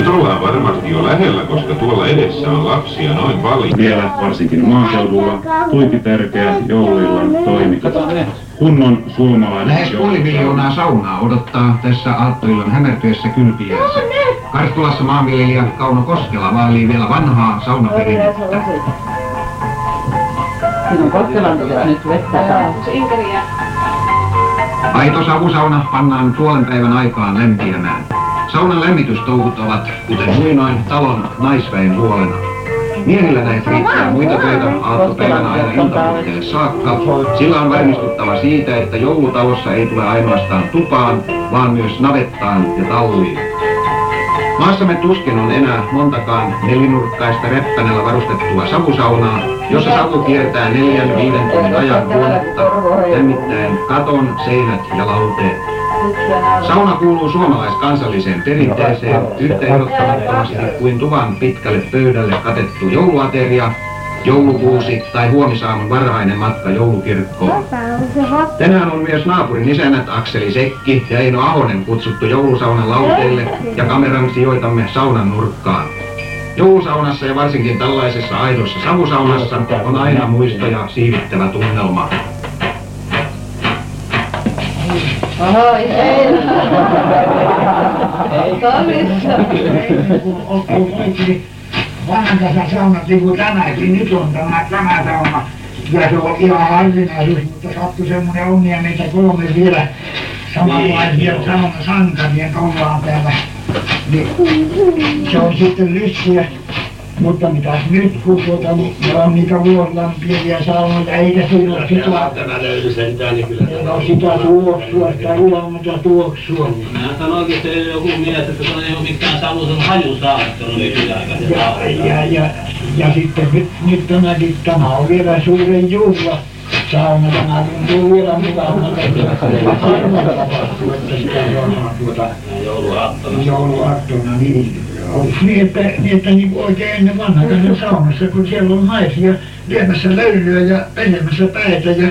Nyt ollaan varmasti jo lähellä, koska tuolla edessä on lapsia noin paljon. Vielä varsinkin maaseudulla tuiki tärkeä jouluillan toimitus. Kunnon suomalainen Lähes puoli miljoonaa saunaa odottaa tässä aattoillan hämärtyessä kylpiässä. Karstulassa maanviljelijä Kauno Koskela vaalii vielä vanhaa saunaperinnettä. Sinun Koskelan pitäisi nyt vettä. Aito savusauna pannaan puolen päivän aikaan lämpiämään. Saunan lämmitystouhut ovat, kuten muinoin, talon naisväen huolena. Miehillä näet riittää muita töitä aattopäivänä aina iltapuolelle saakka. Sillä on varmistuttava siitä, että joulutalossa ei tule ainoastaan tupaan, vaan myös navettaan ja talliin. Maassamme tuskin on enää montakaan nelinurkkaista räppänellä varustettua savusaunaa, jossa savu kiertää neljän viiden ajan huonetta, lämmittäen katon, seinät ja lauteet. Sauna kuuluu suomalaiskansalliseen perinteeseen yhtä erottamattomasti kuin tuvan pitkälle pöydälle katettu jouluateria, joulukuusi tai huomisaamun varhainen matka joulukirkkoon. Tänään on myös naapurin isännät Akseli Sekki ja Eino Ahonen kutsuttu joulusaunan lauteille ja kameran sijoitamme saunan nurkkaan. Joulusaunassa ja varsinkin tällaisessa aidossa savusaunassa on aina muisto ja siivittävä tunnelma. Oho, ei. Ei kaikki vanhan kansan saunat niin kuin tämäkin. Nyt on tämä, tämä sauna. Kyllä se on ihan harvinaisuus, mutta sattui semmoinen onni, ja niitä kolme vielä samanlaisia saunasankarien ollaan täällä. Niin se on sitten lystiä. Mutta mitäs nyt, kun tuota, meillä on niitä vuosilampia saunoja, eikä siinä ole sitä, Tämä löytyi sentään, niin kyllä ole sitä tuoksua, sitä ilmata tuoksua. Mä sanoinkin, että ei joku mies, että se ei ole mikään savusen haju saattanut nykyaikaisen Ja, ja, ja, ja sitten nyt, nyt tämäkin, tämä on vielä suuren juhla sauna, tämä tuntuu vielä. Harvoin tapahtuu, että sitä saunaa tuota Jouluaattona. jouluaattona niin. Niin, että, niin, että niin kuin oikein ennen vanhan saunassa, kun siellä on naisia viemässä löylyä ja pesemässä päitä ja,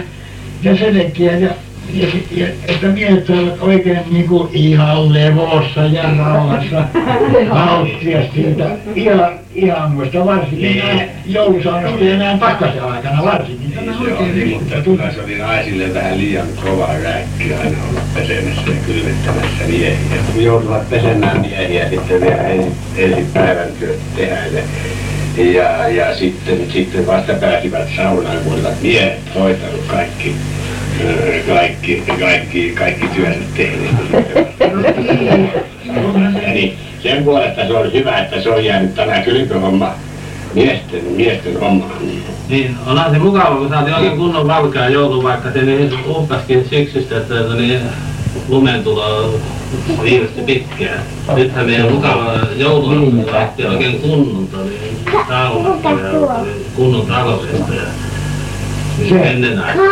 ja selkeä ja ja, ja, että miehet ovat oikein niin kuin ihan levossa ja rauhassa nauttia siltä ihan, ihan muista varsinkin näin joulusaunasta ja näin pakkasen aikana varsinkin. Tämä Se oikein oli, niin mutta kyllä se oli naisille vähän liian kova räkki aina olla pesemässä ja kylvettämässä miehiä. Kun joutuvat pesemään miehiä sitten vielä ensi, ensi päivän työt tehdä ja, ja, ja sitten, sitten vasta pääsivät saunaan, kun olivat miehet hoitanut kaikki kaikki, kaikki, kaikki työnsä tehneet. Ja niin, sen puolesta se on hyvä, että se on jäänyt tämä kylpyhomma miesten, miesten hommaan. Niin, onhan se mukava, kun saatiin oikein kunnon valkea joulu, vaikka se niin uhkaskin syksystä, että se niin lumen tulo viivästi pitkään. Nythän meidän mukava joulu lähti oikein kunnolta, niin saunasta ja kunnon taloudesta ja niin ennen aikaa.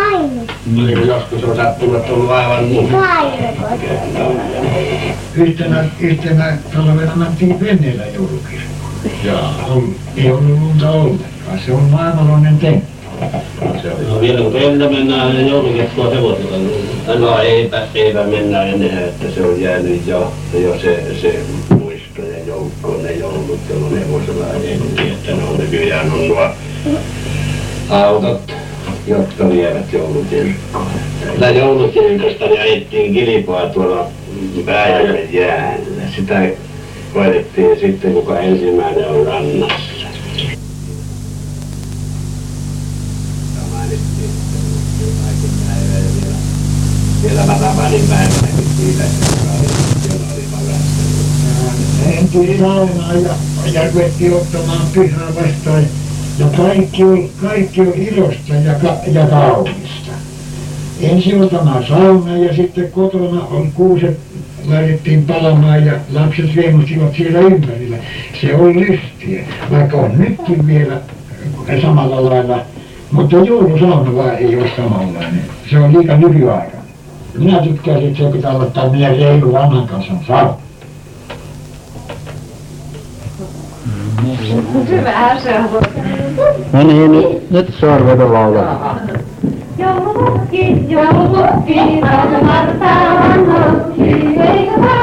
Niin kuin joskus on sattunut ollut aivan niin. yhtenä, yhtenä talvena mentiin veneellä joulukirkkoon. On, ei ollut lunta ollenkaan, se on maailmanlainen temppu. No vielä kun teiltä mennään joulukirkkoon hevosilla, niin no eipä, eipä mennä enää, että se on jäänyt jo, jo se, se muisto ja joukko, ne joulut, jolloin hevosilla ajettiin, että ne on nykyään on nuo autot, jotka vievät joulukirkkoon. Tätä joulukirkosta ne ajettiin kilpaa tuolla Pääjärven jäällä. Sitä koetettiin sitten, kuka ensimmäinen on rannassa. ja vielä, mä tapasin päivänäkin siitä, että joka oli, siellä oli varastanut. Mentiin saunaan ja, ja ruvettiin ottamaan pyhää vastaan. Ja kaikki on, kaikki on ilosta ja, ka, ja kaunista. Ensin otamaan sauna ja sitten kotona on kuuset laitettiin palamaan ja lapset riemustivat siellä ympärillä. Se on lystiä, vaikka on nytkin vielä samalla lailla. Mutta joulusauna vaan ei ole samanlainen. Se on liika nykyaika. Minä tykkäisin, että se pitää olla tämmöinen reilu vanhan kansan sauna. Hyvähän se on. No niin, nyt, nyt saa ruveta laulamaan. Joulupukki, joulupukki, Marta vanhokki, eikä